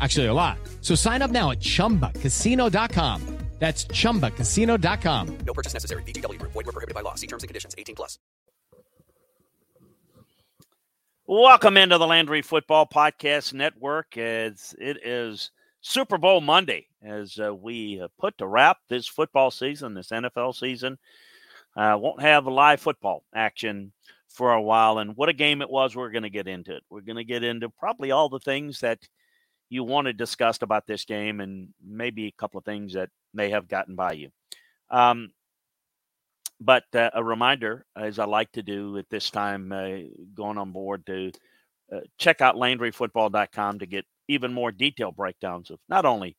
Actually, a lot. So sign up now at chumbacasino.com. That's chumbacasino.com. No purchase necessary. VGW Group. Void were prohibited by law. See terms and conditions. 18 plus. Welcome into the Landry Football Podcast Network. As it is Super Bowl Monday, as uh, we uh, put to wrap this football season, this NFL season. Uh, won't have live football action for a while, and what a game it was. We're going to get into it. We're going to get into probably all the things that you wanted discussed about this game, and maybe a couple of things that may have gotten by you. Um, but uh, a reminder, as I like to do at this time, uh, going on board to uh, check out LandryFootball.com to get even more detailed breakdowns of not only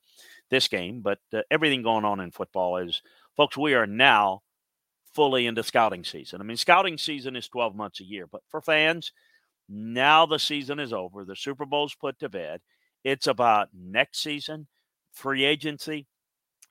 this game, but uh, everything going on in football. Is folks, we are now fully into scouting season. I mean, scouting season is 12 months a year, but for fans, now the season is over. The Super Bowl's put to bed. It's about next season, free agency,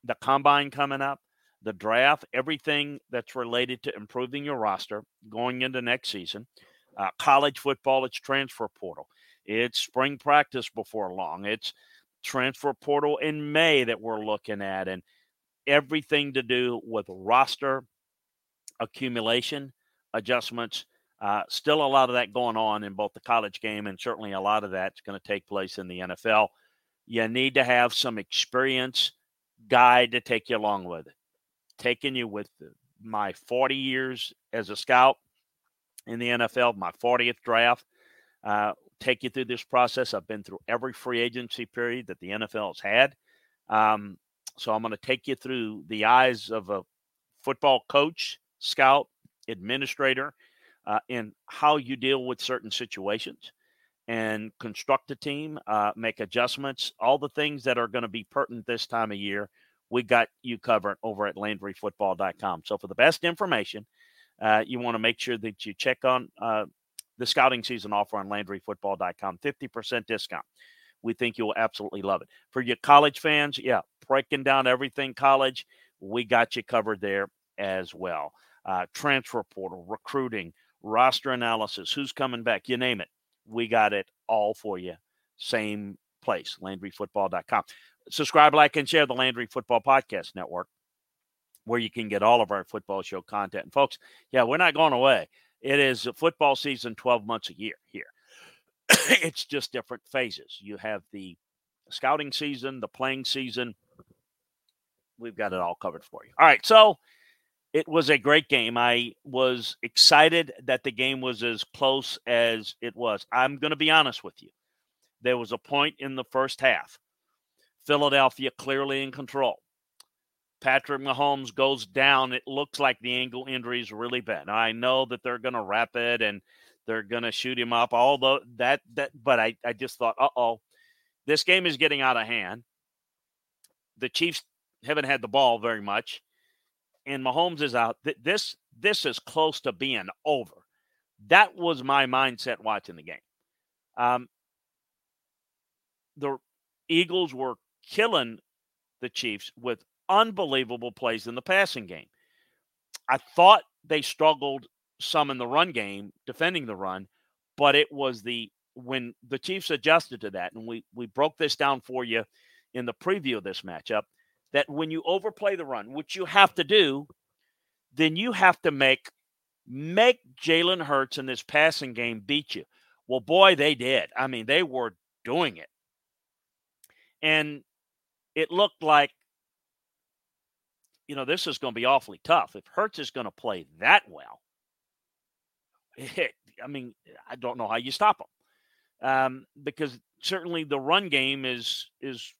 the combine coming up, the draft, everything that's related to improving your roster going into next season. Uh, college football, it's transfer portal. It's spring practice before long. It's transfer portal in May that we're looking at, and everything to do with roster accumulation, adjustments. Uh, still a lot of that going on in both the college game, and certainly a lot of that's going to take place in the NFL. You need to have some experience guide to take you along with it. Taking you with my 40 years as a scout in the NFL, my 40th draft, uh, take you through this process. I've been through every free agency period that the NFL has had. Um, so I'm going to take you through the eyes of a football coach, scout, administrator, uh, in how you deal with certain situations and construct a team, uh, make adjustments, all the things that are going to be pertinent this time of year. We got you covered over at LandryFootball.com. So for the best information, uh, you want to make sure that you check on uh, the scouting season offer on LandryFootball.com. 50% discount. We think you'll absolutely love it. For your college fans, yeah, breaking down everything college, we got you covered there as well. Uh, transfer portal, recruiting, roster analysis, who's coming back, you name it. We got it all for you. Same place, LandryFootball.com. Subscribe, like, and share the Landry Football Podcast Network, where you can get all of our football show content. And folks, yeah, we're not going away. It is football season 12 months a year here. it's just different phases. You have the scouting season, the playing season. We've got it all covered for you. All right. So it was a great game. I was excited that the game was as close as it was. I'm going to be honest with you. There was a point in the first half, Philadelphia clearly in control. Patrick Mahomes goes down. It looks like the ankle injury is really bad. I know that they're going to wrap it and they're going to shoot him up. Although that that, but I I just thought, uh oh, this game is getting out of hand. The Chiefs haven't had the ball very much and Mahomes is out, th- this this is close to being over. That was my mindset watching the game. Um, the Eagles were killing the Chiefs with unbelievable plays in the passing game. I thought they struggled some in the run game, defending the run, but it was the when the Chiefs adjusted to that, and we we broke this down for you in the preview of this matchup that when you overplay the run, which you have to do, then you have to make make Jalen Hurts in this passing game beat you. Well, boy, they did. I mean, they were doing it. And it looked like you know, this is going to be awfully tough. If Hurts is going to play that well, it, I mean, I don't know how you stop him um, because certainly the run game is is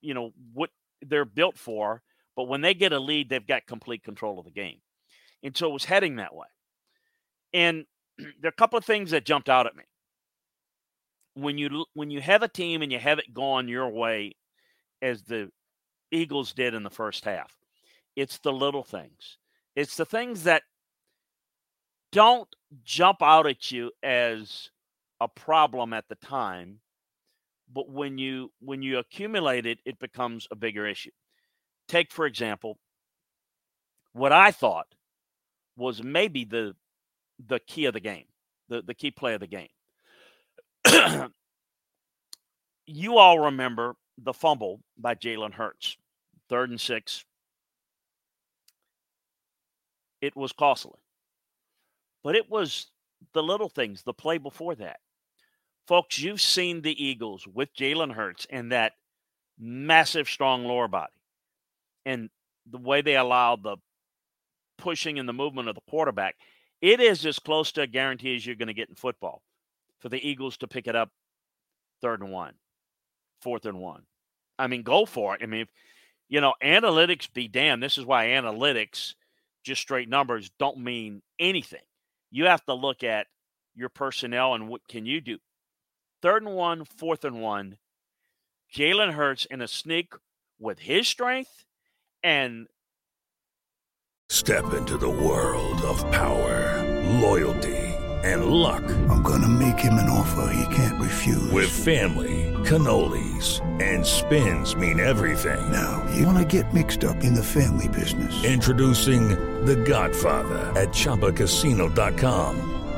you know what they're built for. But when they get a lead, they've got complete control of the game, and so it was heading that way. And there are a couple of things that jumped out at me when you when you have a team and you have it gone your way, as the Eagles did in the first half. It's the little things. It's the things that don't jump out at you as a problem at the time, but when you when you accumulate it, it becomes a bigger issue. Take for example, what I thought was maybe the the key of the game, the, the key play of the game. you all remember the fumble by Jalen Hurts, third and six. It was costly, but it was the little things, the play before that. Folks, you've seen the Eagles with Jalen Hurts and that massive, strong lower body, and the way they allow the pushing and the movement of the quarterback. It is as close to a guarantee as you're going to get in football for the Eagles to pick it up third and one, fourth and one. I mean, go for it. I mean, if, you know, analytics be damned. This is why analytics, just straight numbers, don't mean anything. You have to look at your personnel and what can you do. Third and one, fourth and one. Jalen Hurts in a sneak with his strength and step into the world of power, loyalty and luck. I'm going to make him an offer he can't refuse. With family, cannolis, and spins mean everything. Now, you want to get mixed up in the family business. Introducing The Godfather at Chumbacasino.com.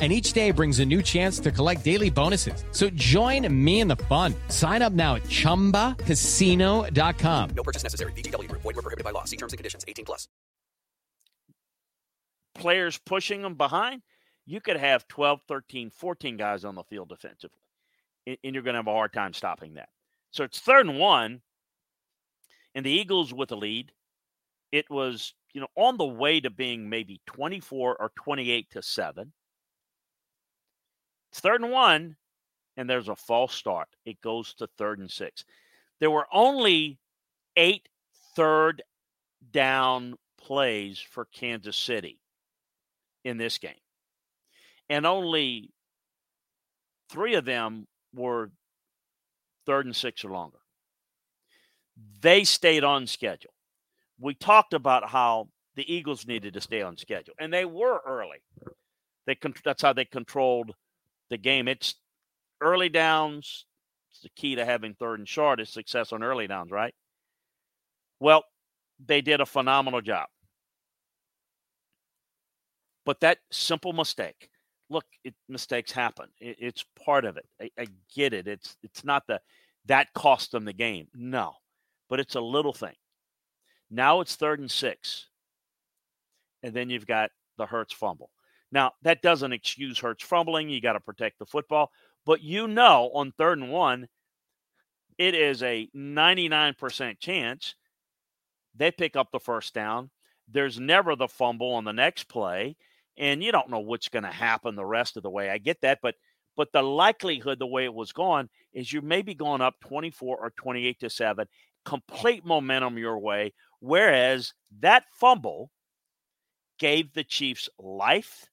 and each day brings a new chance to collect daily bonuses. So join me in the fun. Sign up now at ChumbaCasino.com. No purchase necessary. VGW Group. Void were prohibited by law. See terms and conditions. 18 plus. Players pushing them behind. You could have 12, 13, 14 guys on the field defensively, and you're going to have a hard time stopping that. So it's third and one, and the Eagles with the lead. It was, you know, on the way to being maybe 24 or 28 to 7 it's third and one, and there's a false start. It goes to third and six. There were only eight third down plays for Kansas City in this game, and only three of them were third and six or longer. They stayed on schedule. We talked about how the Eagles needed to stay on schedule, and they were early. They that's how they controlled the game. It's early downs. It's the key to having third and short is success on early downs, right? Well, they did a phenomenal job. But that simple mistake, look, it, mistakes happen. It, it's part of it. I, I get it. It's it's not the that cost them the game. No, but it's a little thing. Now it's third and six, and then you've got the Hurts fumble. Now, that doesn't excuse Hurts fumbling. You got to protect the football. But you know, on third and one, it is a 99% chance they pick up the first down. There's never the fumble on the next play. And you don't know what's going to happen the rest of the way. I get that. But but the likelihood, the way it was going, is you may be going up 24 or 28 to 7, complete momentum your way. Whereas that fumble gave the Chiefs life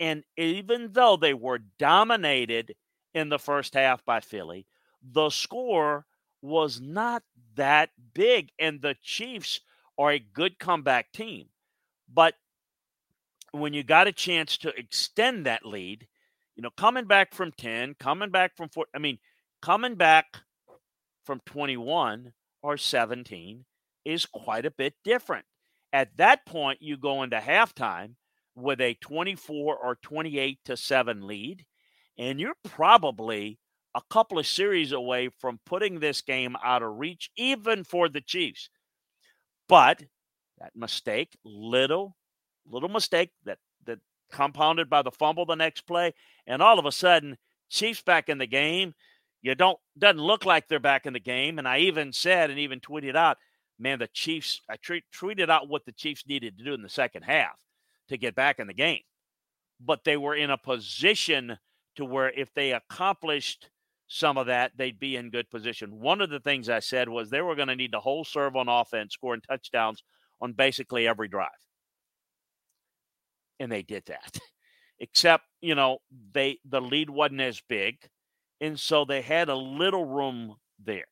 and even though they were dominated in the first half by Philly, the score was not that big. And the Chiefs are a good comeback team. But when you got a chance to extend that lead, you know, coming back from 10, coming back from 4, I mean, coming back from 21 or 17 is quite a bit different. At that point, you go into halftime with a 24 or 28 to 7 lead, and you're probably a couple of series away from putting this game out of reach, even for the Chiefs. But that mistake, little, little mistake that that compounded by the fumble the next play, and all of a sudden, Chiefs back in the game. You don't doesn't look like they're back in the game. And I even said and even tweeted out, man, the Chiefs. I tre- tweeted out what the Chiefs needed to do in the second half to get back in the game, but they were in a position to where if they accomplished some of that, they'd be in good position. One of the things I said was they were going to need to whole serve on offense, scoring touchdowns on basically every drive. And they did that. Except, you know, they the lead wasn't as big. And so they had a little room there.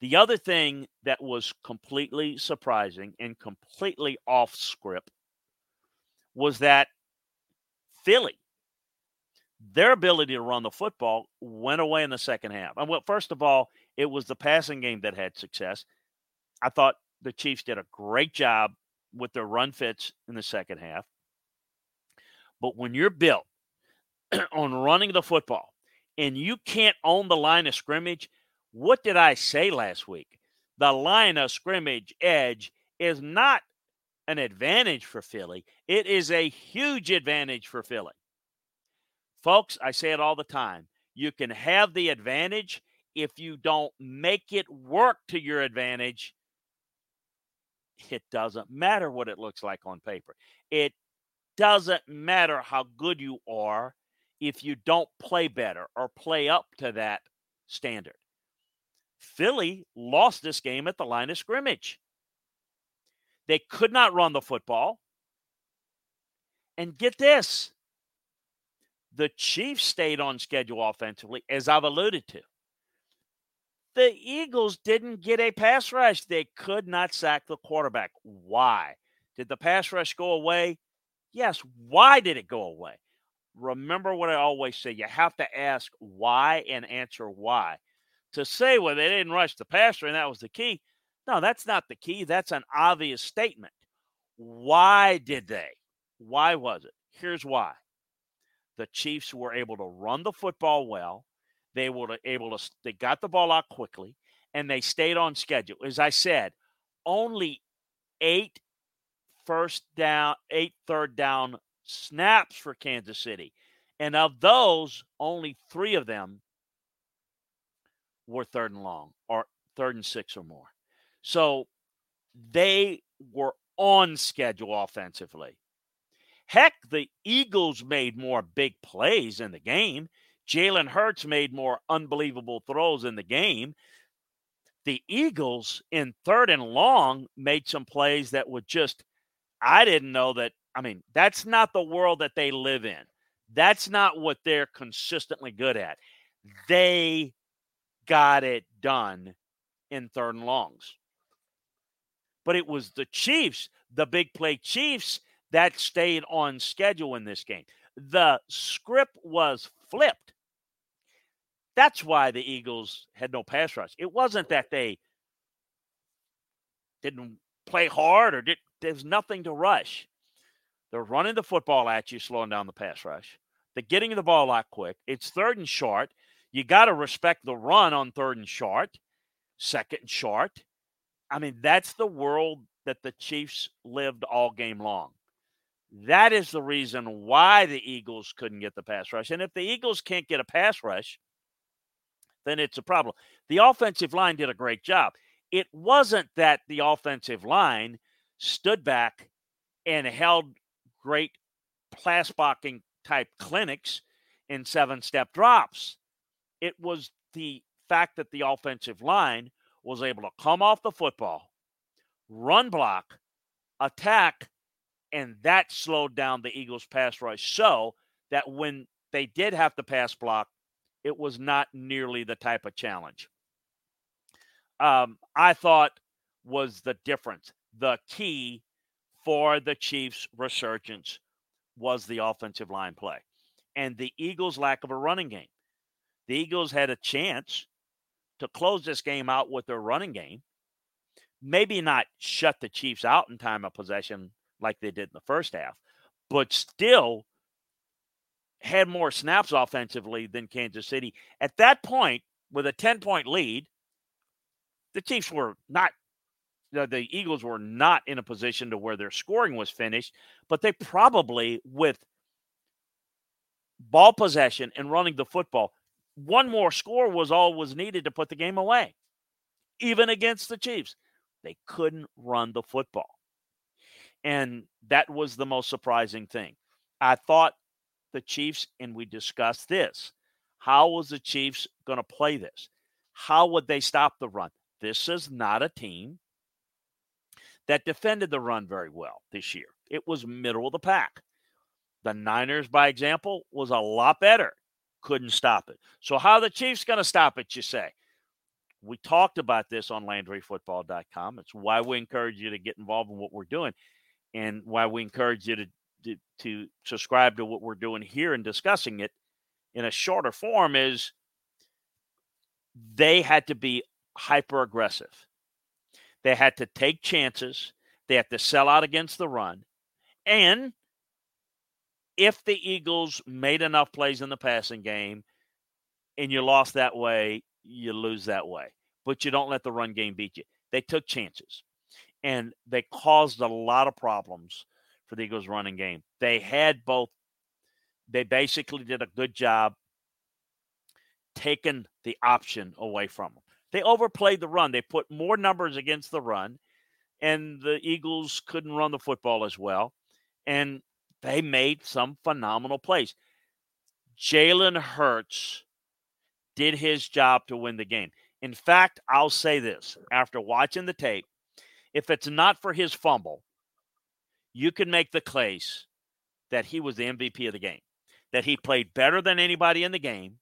The other thing that was completely surprising and completely off script was that Philly, their ability to run the football went away in the second half. And well, first of all, it was the passing game that had success. I thought the Chiefs did a great job with their run fits in the second half. But when you're built on running the football and you can't own the line of scrimmage, what did I say last week? The line of scrimmage edge is not an advantage for Philly, it is a huge advantage for Philly. Folks, I say it all the time. You can have the advantage if you don't make it work to your advantage. It doesn't matter what it looks like on paper. It doesn't matter how good you are if you don't play better or play up to that standard. Philly lost this game at the line of scrimmage. They could not run the football. And get this the Chiefs stayed on schedule offensively, as I've alluded to. The Eagles didn't get a pass rush. They could not sack the quarterback. Why? Did the pass rush go away? Yes. Why did it go away? Remember what I always say you have to ask why and answer why. To say, well, they didn't rush the passer and that was the key. No, that's not the key. That's an obvious statement. Why did they? Why was it? Here's why the Chiefs were able to run the football well. They were able to they got the ball out quickly and they stayed on schedule. As I said, only eight first down, eight third down snaps for Kansas City. And of those, only three of them were third and long or third and six or more. So they were on schedule offensively. Heck, the Eagles made more big plays in the game. Jalen Hurts made more unbelievable throws in the game. The Eagles in third and long made some plays that were just, I didn't know that. I mean, that's not the world that they live in. That's not what they're consistently good at. They got it done in third and longs. But it was the Chiefs, the big play Chiefs, that stayed on schedule in this game. The script was flipped. That's why the Eagles had no pass rush. It wasn't that they didn't play hard or did there's nothing to rush. They're running the football at you, slowing down the pass rush. They're getting the ball out quick. It's third and short. You got to respect the run on third and short, second and short. I mean, that's the world that the Chiefs lived all game long. That is the reason why the Eagles couldn't get the pass rush. And if the Eagles can't get a pass rush, then it's a problem. The offensive line did a great job. It wasn't that the offensive line stood back and held great pass blocking type clinics in seven step drops. It was the fact that the offensive line was able to come off the football, run block, attack, and that slowed down the Eagles' pass rush so that when they did have to pass block, it was not nearly the type of challenge. Um, I thought was the difference. The key for the Chiefs' resurgence was the offensive line play and the Eagles' lack of a running game. the Eagles had a chance to close this game out with their running game. Maybe not shut the Chiefs out in time of possession like they did in the first half, but still had more snaps offensively than Kansas City. At that point, with a 10 point lead, the Chiefs were not, the Eagles were not in a position to where their scoring was finished, but they probably, with ball possession and running the football, one more score was all was needed to put the game away, even against the Chiefs. They couldn't run the football. And that was the most surprising thing. I thought the Chiefs, and we discussed this. How was the Chiefs going to play this? How would they stop the run? This is not a team that defended the run very well this year. It was middle of the pack. The Niners, by example, was a lot better. Couldn't stop it. So, how the Chiefs going to stop it, you say? We talked about this on LandryFootball.com. It's why we encourage you to get involved in what we're doing and why we encourage you to, to, to subscribe to what we're doing here and discussing it in a shorter form is they had to be hyper aggressive. They had to take chances. They had to sell out against the run. And if the Eagles made enough plays in the passing game and you lost that way, you lose that way. But you don't let the run game beat you. They took chances and they caused a lot of problems for the Eagles running game. They had both, they basically did a good job taking the option away from them. They overplayed the run. They put more numbers against the run, and the Eagles couldn't run the football as well. And they made some phenomenal plays. Jalen Hurts did his job to win the game. In fact, I'll say this after watching the tape if it's not for his fumble, you can make the case that he was the MVP of the game, that he played better than anybody in the game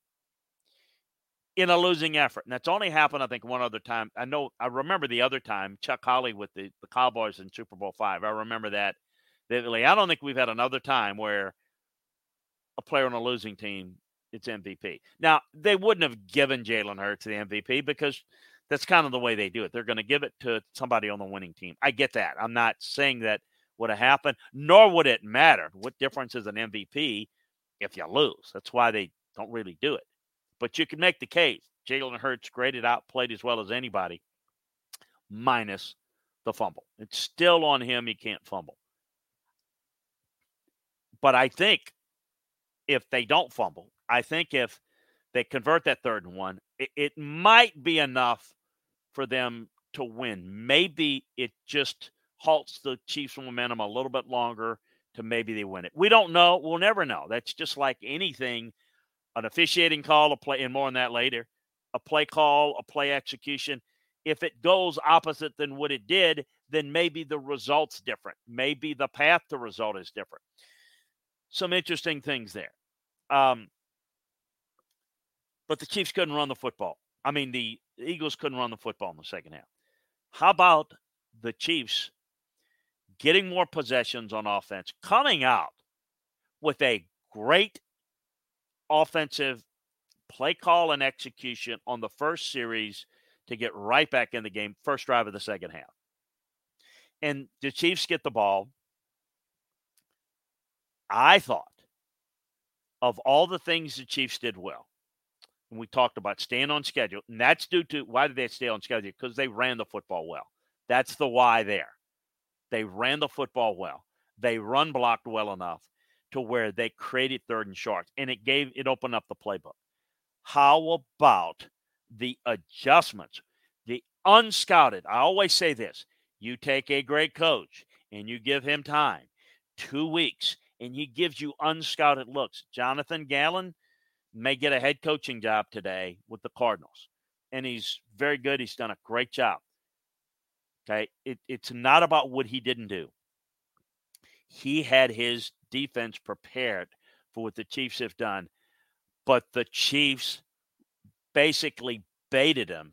in a losing effort. And that's only happened, I think, one other time. I know, I remember the other time, Chuck Howley with the, the Cowboys in Super Bowl five. I remember that vividly. I don't think we've had another time where a player on a losing team it's MVP. Now, they wouldn't have given Jalen Hurts the MVP because that's kind of the way they do it. They're going to give it to somebody on the winning team. I get that. I'm not saying that would have happened, nor would it matter. What difference is an MVP if you lose? That's why they don't really do it. But you can make the case. Jalen Hurts graded out, played as well as anybody, minus the fumble. It's still on him. He can't fumble. But I think if they don't fumble, I think if they convert that third and one, it, it might be enough for them to win. Maybe it just halts the Chiefs' momentum a little bit longer to maybe they win it. We don't know. We'll never know. That's just like anything an officiating call, a play, and more on that later, a play call, a play execution. If it goes opposite than what it did, then maybe the result's different. Maybe the path to result is different. Some interesting things there. Um, but the Chiefs couldn't run the football. I mean, the Eagles couldn't run the football in the second half. How about the Chiefs getting more possessions on offense, coming out with a great offensive play call and execution on the first series to get right back in the game, first drive of the second half. And the Chiefs get the ball. I thought of all the things the Chiefs did well, and we talked about staying on schedule, and that's due to why did they stay on schedule? Because they ran the football well. That's the why there. They ran the football well. They run blocked well enough to where they created third and short, and it gave it opened up the playbook. How about the adjustments? The unscouted. I always say this: you take a great coach and you give him time, two weeks, and he gives you unscouted looks. Jonathan Gannon may get a head coaching job today with the Cardinals. And he's very good. He's done a great job. Okay. It, it's not about what he didn't do. He had his defense prepared for what the Chiefs have done, but the Chiefs basically baited him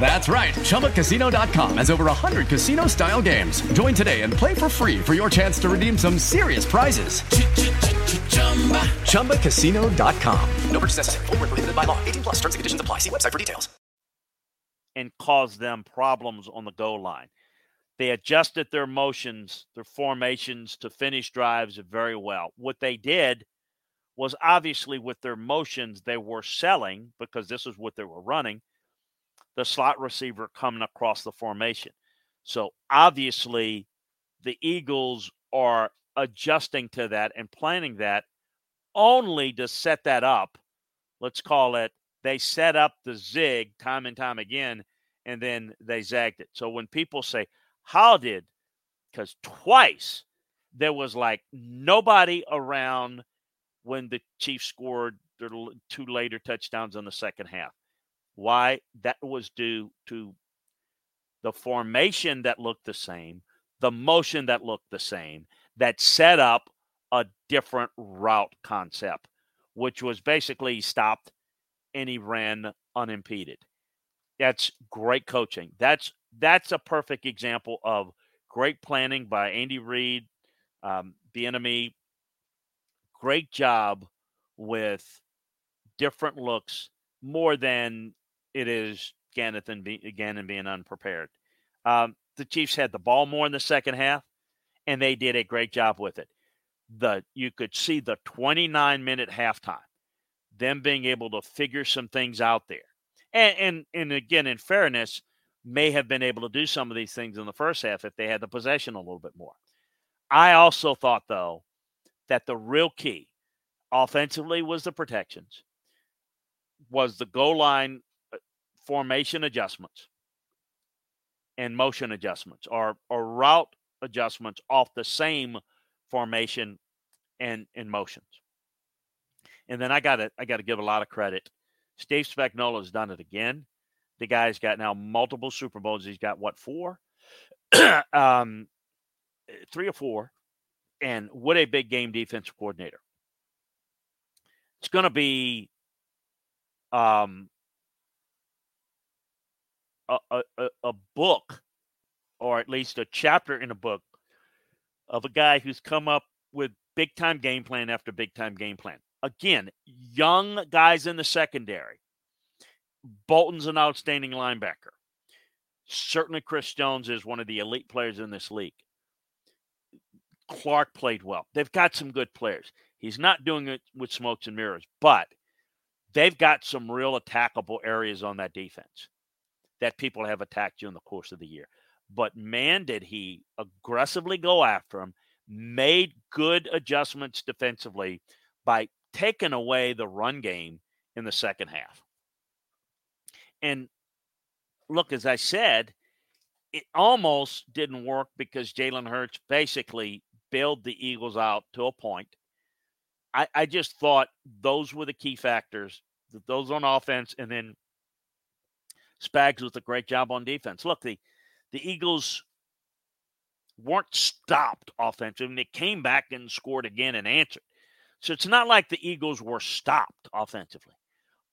That's right. ChumbaCasino.com has over 100 casino style games. Join today and play for free for your chance to redeem some serious prizes. ChumbaCasino.com. No purchase necessary. Were prohibited by law. 18 plus. Terms and conditions apply. See website for details. and cause them problems on the goal line. They adjusted their motions, their formations to finish drives very well. What they did was obviously with their motions, they were selling because this is what they were running the slot receiver coming across the formation. So obviously, the Eagles are adjusting to that and planning that only to set that up. Let's call it they set up the zig time and time again, and then they zagged it. So when people say, How did? Because twice there was like nobody around when the Chiefs scored their two later touchdowns in the second half. Why? That was due to the formation that looked the same, the motion that looked the same, that set up a different route concept, which was basically stopped and he ran unimpeded. That's great coaching. That's that's a perfect example of great planning by Andy Reid, um, the enemy. Great job with different looks, more than it is Gannon, be, Gannon being unprepared. Um, the Chiefs had the ball more in the second half, and they did a great job with it. The you could see the 29 minute halftime, them being able to figure some things out there, and and and again, in fairness, may have been able to do some of these things in the first half if they had the possession a little bit more. I also thought though that the real key offensively was the protections, was the goal line formation adjustments and motion adjustments or, or route adjustments off the same formation and, and motions. And then I got to I got to give a lot of credit. Steve Spagnuolo has done it again. The guy's got now multiple Super Bowls. He's got what four, um, three or four, and what a big game defensive coordinator. It's going to be um, a, a, a- book, or at least a chapter in a book, of a guy who's come up with big time game plan after big time game plan. Again, young guys in the secondary. Bolton's an outstanding linebacker. Certainly, Chris Jones is one of the elite players in this league. Clark played well. They've got some good players. He's not doing it with smokes and mirrors, but they've got some real attackable areas on that defense that people have attacked you in the course of the year. But man, did he aggressively go after him, made good adjustments defensively by taking away the run game in the second half. And look, as I said, it almost didn't work because Jalen Hurts basically bailed the Eagles out to a point. I, I just thought those were the key factors, th- those on offense, and then Spags was a great job on defense. Look, the the Eagles weren't stopped offensively. they came back and scored again and answered. So it's not like the Eagles were stopped offensively,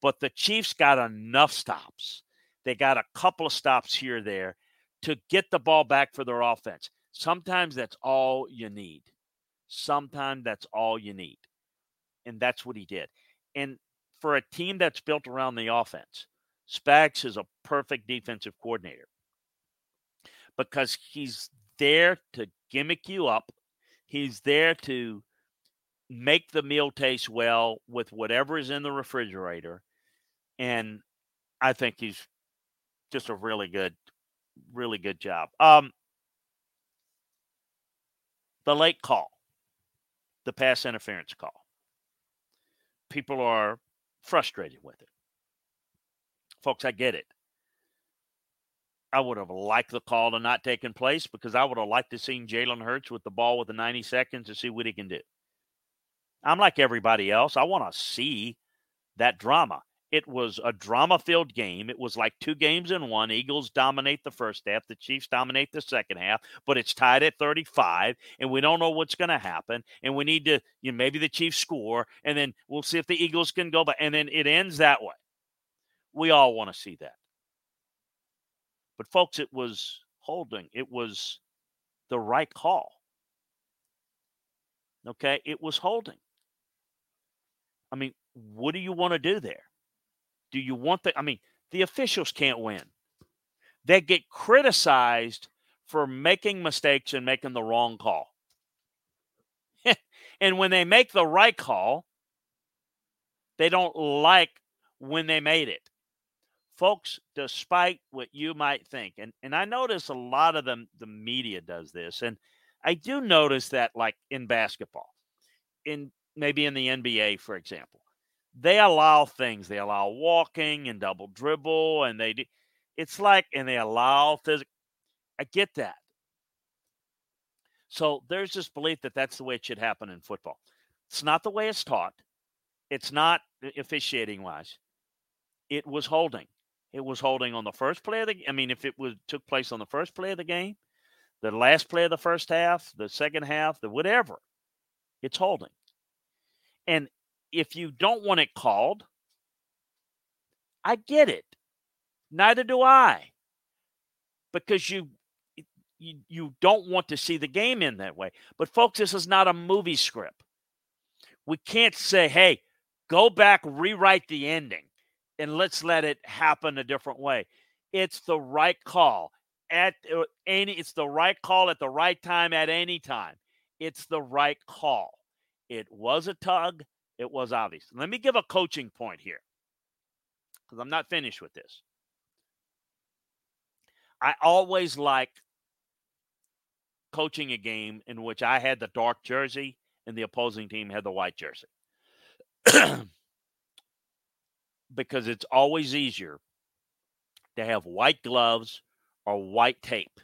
but the Chiefs got enough stops. They got a couple of stops here there to get the ball back for their offense. Sometimes that's all you need. Sometimes that's all you need. And that's what he did. And for a team that's built around the offense, Spags is a perfect defensive coordinator because he's there to gimmick you up. He's there to make the meal taste well with whatever is in the refrigerator. And I think he's just a really good, really good job. Um, the late call, the pass interference call. People are frustrated with it. Folks, I get it. I would have liked the call to not taking place because I would have liked to seen Jalen Hurts with the ball with the 90 seconds to see what he can do. I'm like everybody else. I want to see that drama. It was a drama filled game. It was like two games in one. Eagles dominate the first half, the Chiefs dominate the second half, but it's tied at 35, and we don't know what's going to happen. And we need to, you know, maybe the Chiefs score, and then we'll see if the Eagles can go back. And then it ends that way. We all want to see that. But, folks, it was holding, it was the right call. Okay. It was holding. I mean, what do you want to do there? Do you want the? I mean, the officials can't win. They get criticized for making mistakes and making the wrong call. and when they make the right call, they don't like when they made it. Folks, despite what you might think, and, and I notice a lot of them, the media does this, and I do notice that, like in basketball, in maybe in the NBA, for example, they allow things. They allow walking and double dribble, and they do. It's like, and they allow physical. I get that. So there's this belief that that's the way it should happen in football. It's not the way it's taught. It's not officiating wise. It was holding. It was holding on the first play of the. I mean, if it was took place on the first play of the game, the last play of the first half, the second half, the whatever, it's holding. And if you don't want it called, I get it. Neither do I. Because you you, you don't want to see the game in that way. But folks, this is not a movie script. We can't say, "Hey, go back, rewrite the ending and let's let it happen a different way." It's the right call at uh, any it's the right call at the right time at any time. It's the right call. It was a tug it was obvious. Let me give a coaching point here because I'm not finished with this. I always like coaching a game in which I had the dark jersey and the opposing team had the white jersey. because it's always easier to have white gloves or white tape.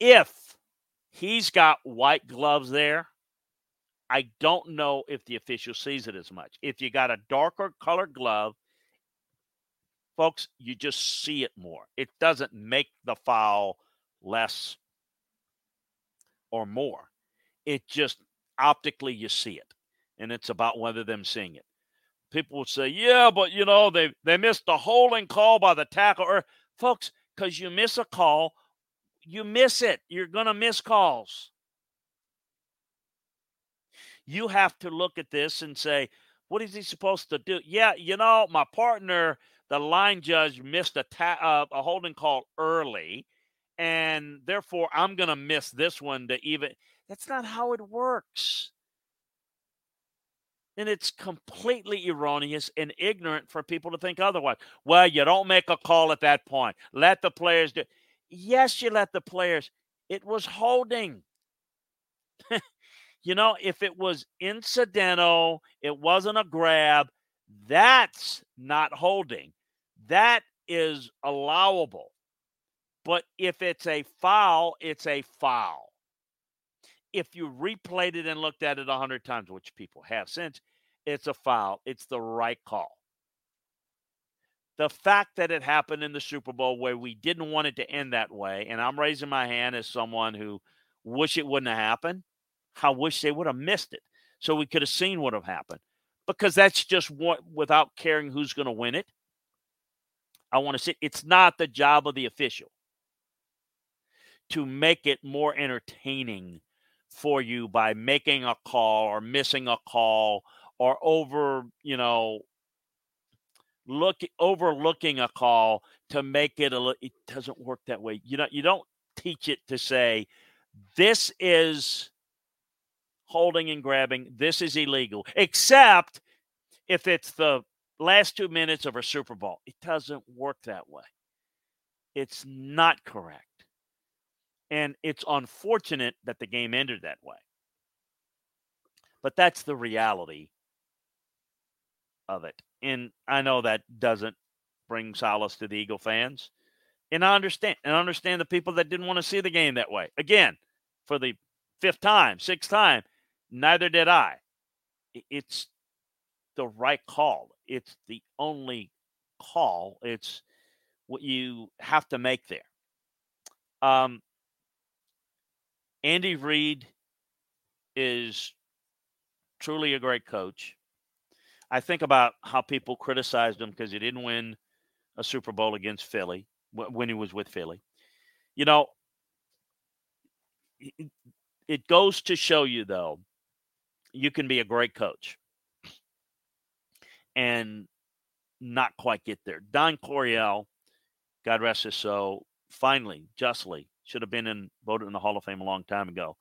If he's got white gloves there, I don't know if the official sees it as much. If you got a darker colored glove, folks, you just see it more. It doesn't make the foul less or more. It just optically you see it. And it's about whether them seeing it. People will say, yeah, but you know, they they missed the holding call by the tackle. Or folks, because you miss a call, you miss it. You're gonna miss calls you have to look at this and say, what is he supposed to do? Yeah, you know, my partner, the line judge, missed a, ta- uh, a holding call early, and therefore I'm to miss this one to even. That's not how it works. And it's completely erroneous and ignorant for people to think otherwise. Well, you don't make a call at that point. Let the players do. Yes, you let the players. It was holding. you know, if it was incidental, it wasn't a grab, that's not holding. That is allowable. But if it's a foul, it's a foul. If you replayed it and looked at it a hundred times, which people have since, it's a foul. It's the right call. The fact that it happened in the Super Bowl where we didn't want it to end that way, and I'm raising my hand as someone who wish it wouldn't have happened. I wish they would have missed it so we could have seen what have happened because that's just what without caring who's going to win it. I want to say it's not the job of the official to make it more entertaining for you by making a call or missing a call or over, you know, look overlooking a call to make it a it doesn't work that way. You know, you don't teach it to say this is holding and grabbing. This is illegal, except if it's the last two minutes of a Super Bowl. It doesn't work that way. It's not correct. And it's unfortunate that the game ended that way. But that's the reality of it. And I know that doesn't bring solace to the Eagle fans. And I understand. And I understand the people that didn't want to see the game that way. Again, for the fifth time, sixth time, neither did I. It's the right call. It's the only call. It's what you have to make there. Um, Andy Reid is truly a great coach. I think about how people criticized him because he didn't win a Super Bowl against Philly when he was with Philly. You know, it goes to show you, though, you can be a great coach and not quite get there. Don Coryell, God rest his soul, finally, justly, should have been in voted in the Hall of Fame a long time ago.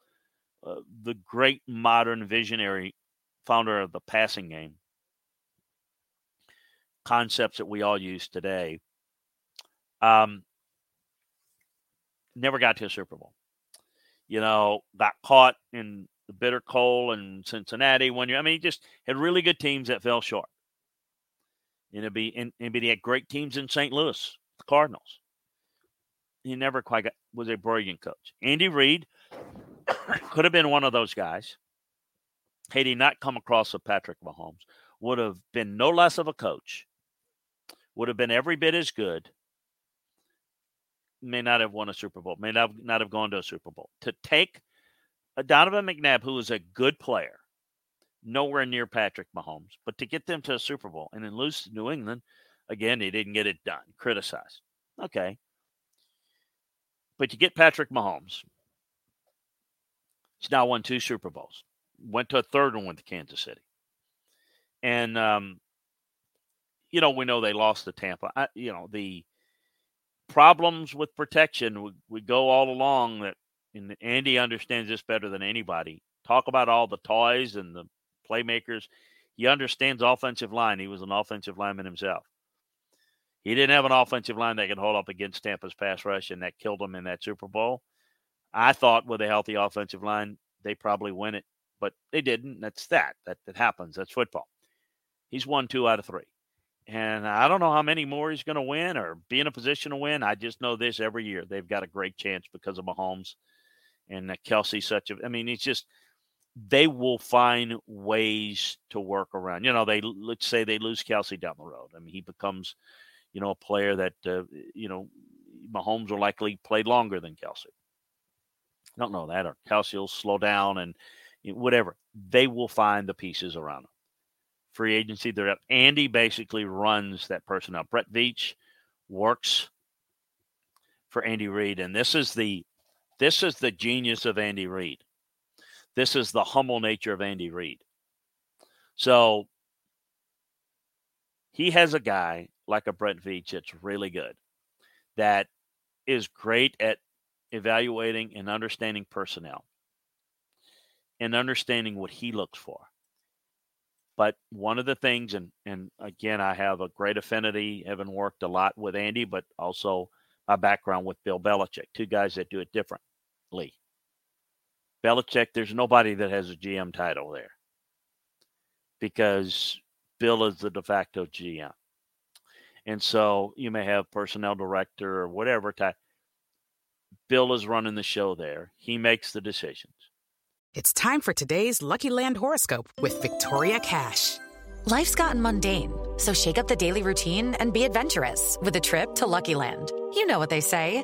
Uh, the great modern visionary founder of the passing game, concepts that we all use today, um, never got to a Super Bowl. You know, got caught in the bitter cold in Cincinnati one year. I mean, he just had really good teams that fell short. And it'd be and, and he had great teams in St. Louis, the Cardinals. He never quite got, was a brilliant coach. Andy Reid could have been one of those guys. Had he not come across with Patrick Mahomes, would have been no less of a coach, would have been every bit as good, may not have won a Super Bowl, may not, not have gone to a Super Bowl. To take a Donovan McNabb, who is a good player, nowhere near Patrick Mahomes, but to get them to a Super Bowl and then lose to New England, again, he didn't get it done. Criticized. Okay. But you get Patrick Mahomes. He's now won two Super Bowls. Went to a third one with Kansas City. And, um, you know, we know they lost to Tampa. I, you know, the problems with protection we, we go all along that and Andy understands this better than anybody. Talk about all the toys and the playmakers. He understands offensive line. He was an offensive lineman himself. He didn't have an offensive line that could hold up against Tampa's pass rush, and that killed him in that Super Bowl. I thought with a healthy offensive line, they probably win it, but they didn't. That's that. That that happens. That's football. He's won two out of three. And I don't know how many more he's going to win or be in a position to win. I just know this every year. They've got a great chance because of Mahomes and Kelce. Such a, I mean, it's just they will find ways to work around. You know, they let's say they lose Kelce down the road. I mean, he becomes, you know, a player that uh, you know Mahomes will likely play longer than Kelce. Don't know that, or Kelce will slow down and whatever. They will find the pieces around him. Free agency, they're up. Andy basically runs that personnel. Brett Veach works for Andy Reid, and this is the this is the genius of Andy Reid. This is the humble nature of Andy Reid. So he has a guy like a Brett Veach that's really good, that is great at evaluating and understanding personnel and understanding what he looks for. But one of the things, and and again, I have a great affinity, having worked a lot with Andy, but also my background with Bill Belichick, two guys that do it differently. Belichick, there's nobody that has a GM title there because Bill is the de facto GM. And so you may have personnel director or whatever type. Bill is running the show there. He makes the decisions. It's time for today's Lucky Land horoscope with Victoria Cash. Life's gotten mundane, so shake up the daily routine and be adventurous with a trip to Lucky Land. You know what they say.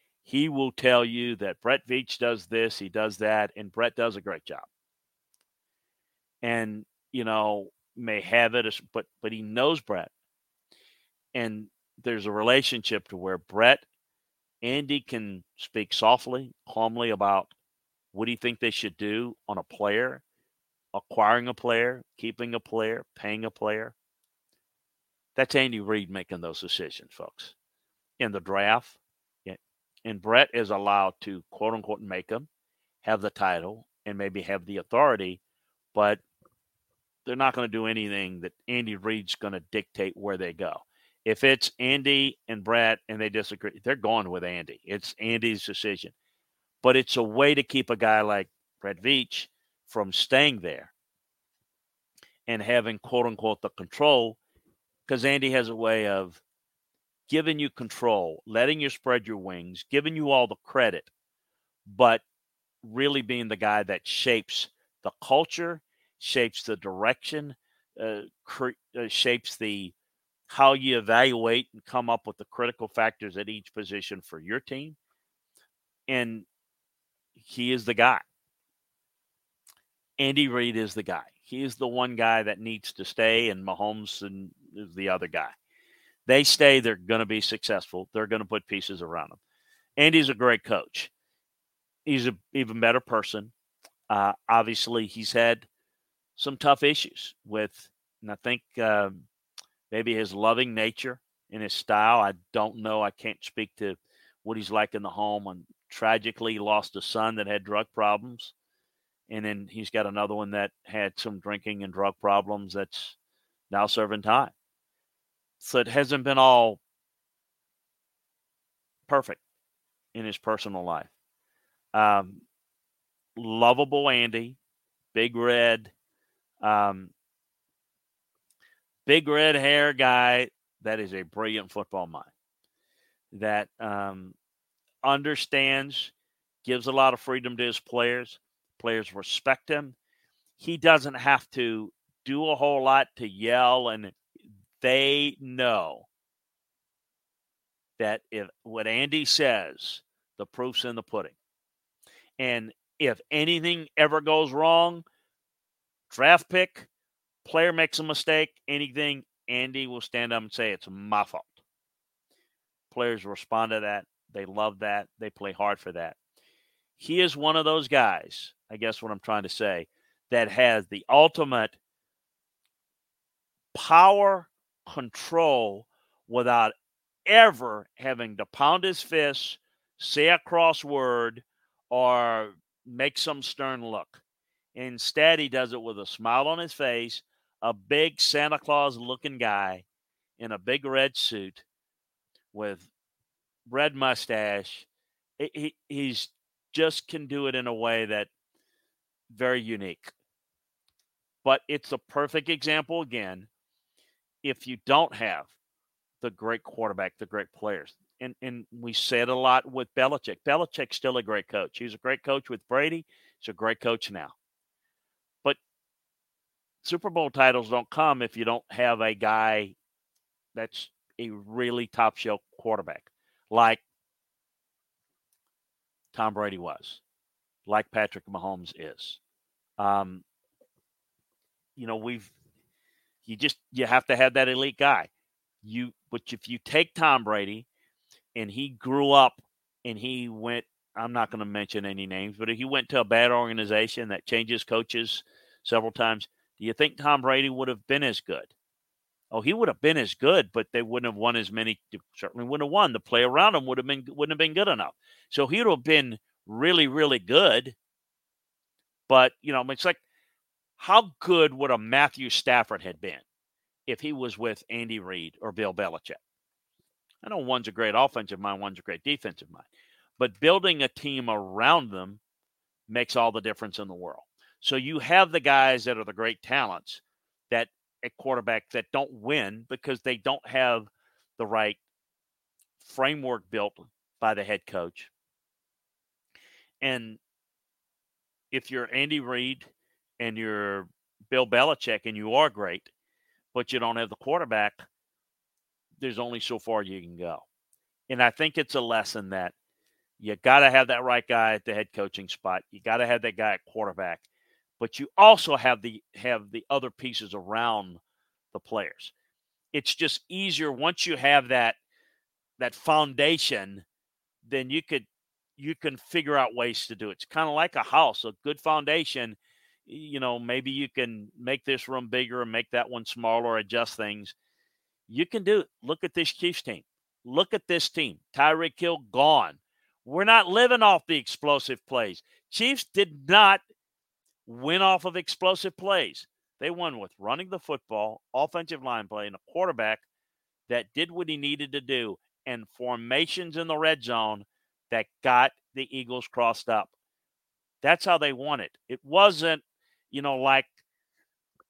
he will tell you that Brett Veach does this, he does that, and Brett does a great job. And you know, may have it, but but he knows Brett, and there's a relationship to where Brett Andy can speak softly, calmly about what do you think they should do on a player, acquiring a player, keeping a player, paying a player. That's Andy Reid making those decisions, folks. In the draft, and Brett is allowed to quote unquote make them, have the title, and maybe have the authority, but they're not going to do anything that Andy Reid's going to dictate where they go. If it's Andy and Brett and they disagree, they're going with Andy. It's Andy's decision. But it's a way to keep a guy like Brett Veach from staying there and having quote unquote the control because Andy has a way of giving you control, letting you spread your wings, giving you all the credit, but really being the guy that shapes the culture, shapes the direction, uh, uh, shapes the how you evaluate and come up with the critical factors at each position for your team. And he is the guy. Andy Reid is the guy. He is the one guy that needs to stay, and Mahomes is the other guy. They stay, they're going to be successful. They're going to put pieces around them. Andy's a great coach. He's an even better person. Uh, obviously, he's had some tough issues with, and I think um, maybe his loving nature and his style. I don't know. I can't speak to what he's like in the home. And tragically lost a son that had drug problems. And then he's got another one that had some drinking and drug problems that's now serving time. So it hasn't been all perfect in his personal life. Um, lovable Andy, big red, um, big red hair guy that is a brilliant football mind that um, understands, gives a lot of freedom to his players. Players respect him. He doesn't have to do a whole lot to yell and they know that if what Andy says, the proof's in the pudding. And if anything ever goes wrong, draft pick, player makes a mistake, anything, Andy will stand up and say, It's my fault. Players respond to that. They love that. They play hard for that. He is one of those guys, I guess what I'm trying to say, that has the ultimate power control without ever having to pound his fist, say a cross word, or make some stern look. Instead, he does it with a smile on his face, a big Santa Claus looking guy in a big red suit with red mustache. He, he's just can do it in a way that very unique. But it's a perfect example again if you don't have the great quarterback, the great players. And and we said a lot with Belichick. Belichick's still a great coach. He's a great coach with Brady. He's a great coach now. But Super Bowl titles don't come if you don't have a guy that's a really top shelf quarterback, like Tom Brady was, like Patrick Mahomes is. Um, you know, we've you just you have to have that elite guy. You but if you take Tom Brady and he grew up and he went I'm not going to mention any names, but if he went to a bad organization that changes coaches several times, do you think Tom Brady would have been as good? Oh, he would have been as good, but they wouldn't have won as many. Certainly wouldn't have won. The play around him would have been wouldn't have been good enough. So he would have been really, really good. But you know, it's like how good would a Matthew Stafford had been if he was with Andy Reid or Bill Belichick? I know one's a great offensive mind, one's a great defensive mind, but building a team around them makes all the difference in the world. So you have the guys that are the great talents that at quarterback that don't win because they don't have the right framework built by the head coach. And if you're Andy Reid and you're Bill Belichick and you are great, but you don't have the quarterback, there's only so far you can go. And I think it's a lesson that you got to have that right guy at the head coaching spot. You got to have that guy at quarterback, but you also have the have the other pieces around the players. It's just easier once you have that that foundation then you could you can figure out ways to do it. It's kind of like a house, a good foundation. You know, maybe you can make this room bigger and make that one smaller, adjust things. You can do it. Look at this Chiefs team. Look at this team. Tyreek Hill gone. We're not living off the explosive plays. Chiefs did not win off of explosive plays. They won with running the football, offensive line play, and a quarterback that did what he needed to do, and formations in the red zone that got the Eagles crossed up. That's how they won it. It wasn't, you know, like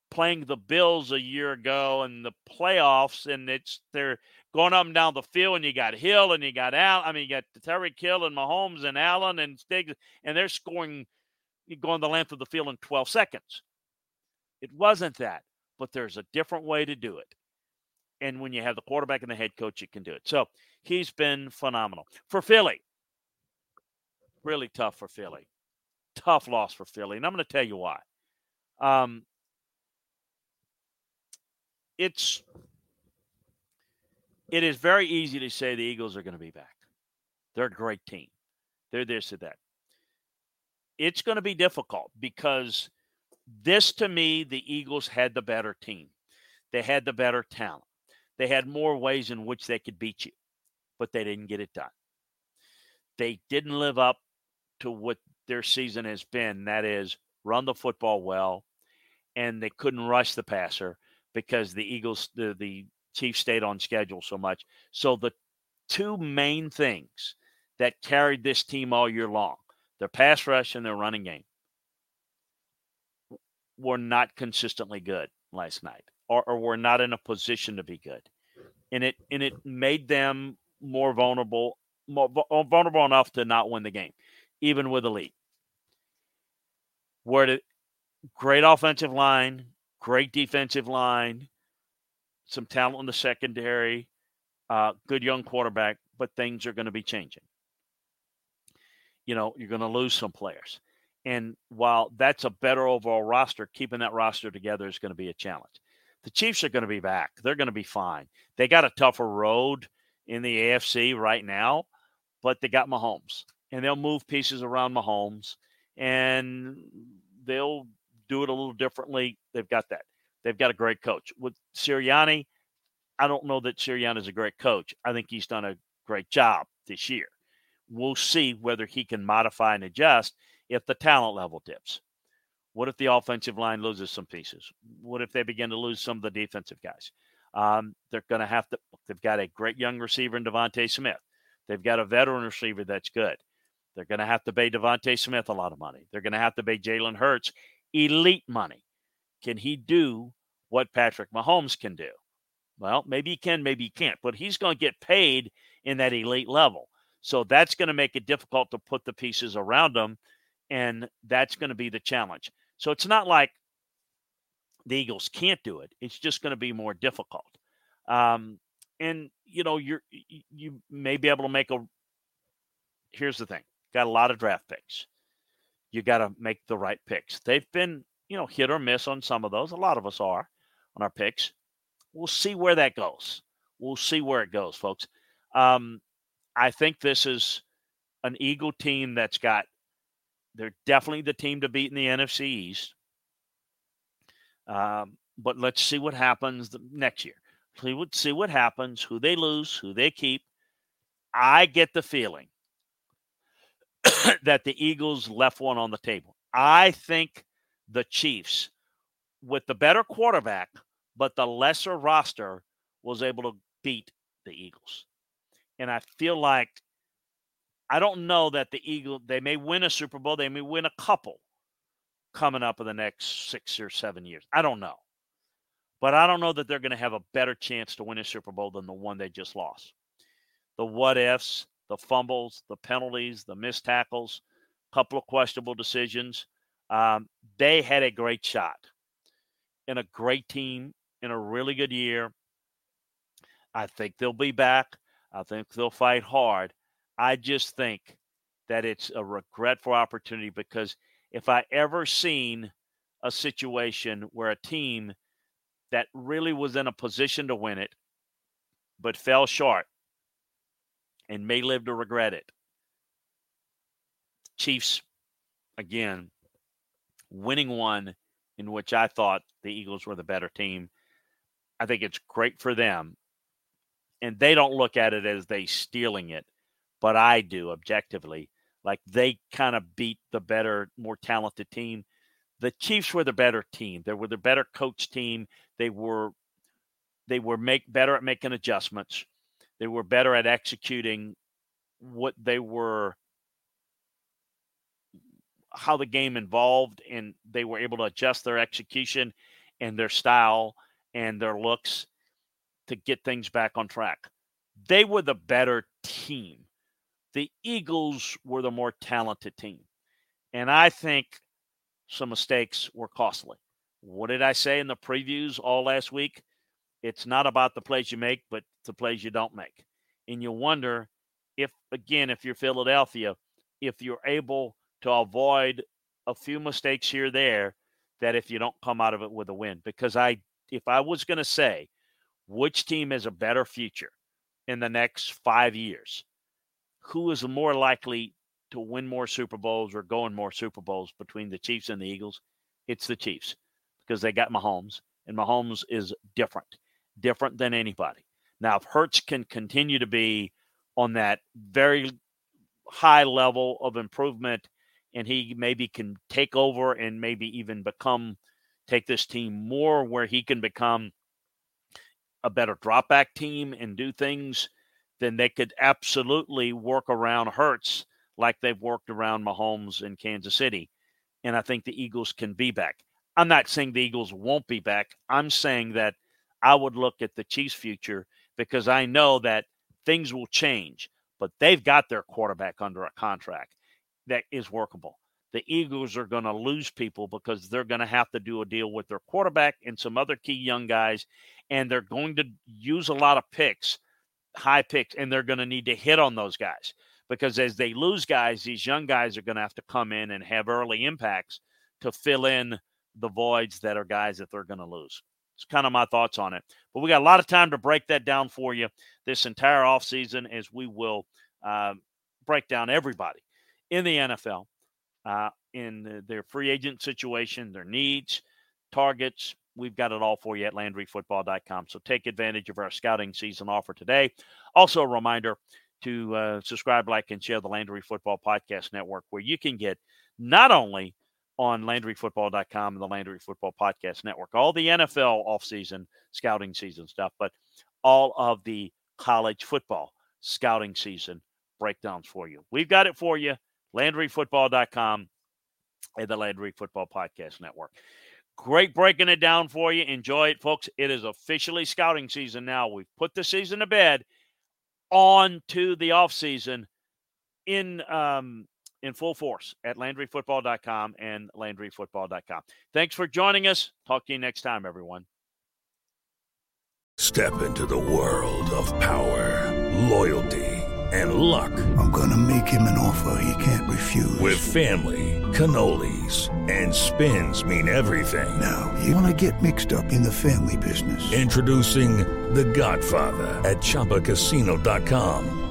playing the Bills a year ago and the playoffs, and it's they're going up and down the field, and you got Hill and you got Al. I mean, you got Terry Hill and Mahomes and Allen and Diggs, and they're scoring, going the length of the field in 12 seconds. It wasn't that, but there's a different way to do it. And when you have the quarterback and the head coach, you can do it. So he's been phenomenal. For Philly, really tough for Philly. Tough loss for Philly. And I'm going to tell you why. Um, it's it is very easy to say the Eagles are going to be back. They're a great team. They're this or that. It's going to be difficult because this to me, the Eagles had the better team. They had the better talent. They had more ways in which they could beat you, but they didn't get it done. They didn't live up to what their season has been. That is, run the football well, and they couldn't rush the passer because the Eagles, the, the Chiefs stayed on schedule so much. So the two main things that carried this team all year long, their pass rush and their running game, were not consistently good last night, or, or were not in a position to be good, and it and it made them more vulnerable, more vulnerable enough to not win the game, even with a lead. Where the great offensive line, great defensive line, some talent in the secondary, uh, good young quarterback, but things are going to be changing. You know, you're going to lose some players. And while that's a better overall roster, keeping that roster together is going to be a challenge. The Chiefs are going to be back. They're going to be fine. They got a tougher road in the AFC right now, but they got Mahomes. And they'll move pieces around Mahomes and they'll do it a little differently. They've got that. They've got a great coach. With Sirianni, I don't know that Sirianni is a great coach. I think he's done a great job this year. We'll see whether he can modify and adjust if the talent level dips. What if the offensive line loses some pieces? What if they begin to lose some of the defensive guys? Um, they're going to have to. They've got a great young receiver in DeVonta Smith. They've got a veteran receiver that's good. They're going to have to pay DeVonta Smith a lot of money. They're going to have to pay Jalen Hurts elite money. Can he do what Patrick Mahomes can do? Well, maybe he can, maybe he can't, but he's going to get paid in that elite level. So that's going to make it difficult to put the pieces around him, and that's going to be the challenge. So it's not like the Eagles can't do it; it's just going to be more difficult. Um, and you know, you're you may be able to make a. Here's the thing: got a lot of draft picks. You got to make the right picks. They've been you know, hit or miss on some of those. A lot of us are on our picks. We'll see where that goes. We'll see where it goes, folks. Um, I think this is an Eagle team that's got, they're definitely the team to beat in the NFC East. Um, but let's see what happens next year. See what, see what happens, who they lose, who they keep. I get the feeling that the Eagles left one on the table. I think the Chiefs with the better quarterback, but the lesser roster was able to beat the Eagles. And I feel like I don't know that the Eagle they may win a Super Bowl, they may win a couple coming up in the next 6 or 7 years. I don't know. But I don't know that they're going to have a better chance to win a Super Bowl than the one they just lost. The what ifs, the fumbles, the penalties, the missed tackles, a couple of questionable decisions. Um, they had a great shot in a great team in a really good year. I think they'll be back. I think they'll fight hard. I just think that it's a regretful opportunity because if I ever seen a situation where a team that really was in a position to win it but fell short and may live to regret it, Chiefs, again, winning one in which I thought the Eagles were the better team. I think it's great for them. And they don't look at it as they stealing it, but I do objectively. Like they kind of beat the better, more talented team. The Chiefs were the better team. They were the better coach team. They were they were make better at making adjustments. They were better at executing what they were how the game involved and they were able to adjust their execution and their style and their looks to get things back on track. They were the better team. The Eagles were the more talented team. And I think some mistakes were costly. What did I say in the previews all last week? It's not about the plays you make, but the plays you don't make. And you wonder if, again, if you're Philadelphia, if you're able to avoid a few mistakes here there, that if you don't come out of it with a win. Because I, if I was going to say which team has a better future in the next five years, who is more likely to win more Super Bowls or go in more Super Bowls between the Chiefs and the Eagles, it's the Chiefs because they got Mahomes, and Mahomes is different, different than anybody. Now, if Hurts can continue to be on that very high level of improvement and he maybe can take over and maybe even become take this team more where he can become a better drop back team and do things, then they could absolutely work around Hurts like they've worked around Mahomes in Kansas City. And I think the Eagles can be back. I'm not saying the Eagles won't be back. I'm saying that I would look at the Chiefs' future because I know that things will change, but they've got their quarterback under a contract that is workable. The Eagles are going to lose people because they're going to have to do a deal with their quarterback and some other key young guys, and they're going to use a lot of picks, high picks, and they're going to need to hit on those guys because as they lose guys, these young guys are going to have to come in and have early impacts to fill in the voids that are guys that they're going to lose. It's kind of my thoughts on it. But we got a lot of time to break that down for you this entire offseason as we will uh, break down everybody in the NFL, uh, in their free agent situation, their needs, targets. We've got it all for you at LandryFootball.com. So take advantage of our scouting season offer today. Also, a reminder to uh, subscribe, like, and share the Landry Football Podcast Network, where you can get not only on LandryFootball.com and the Landry Football Podcast Network, all the NFL offseason scouting season stuff, but all of the college football scouting season breakdowns for you. We've got it for you LandryFootball.com and the Landry Football Podcast Network. Great breaking it down for you. Enjoy it, folks. It is officially scouting season now. We've put the season to bed on to the off season in um, in full force at LandryFootball.com and LandryFootball.com. Thanks for joining us. Talk to you next time, everyone. Step into the world of power, loyalty and luck. I'm gonna make him an offer he can't refuse. With family, cannolis, and spins mean everything. Now, you wanna get mixed up in the family business. Introducing The Godfather at ChumbaCasino.com.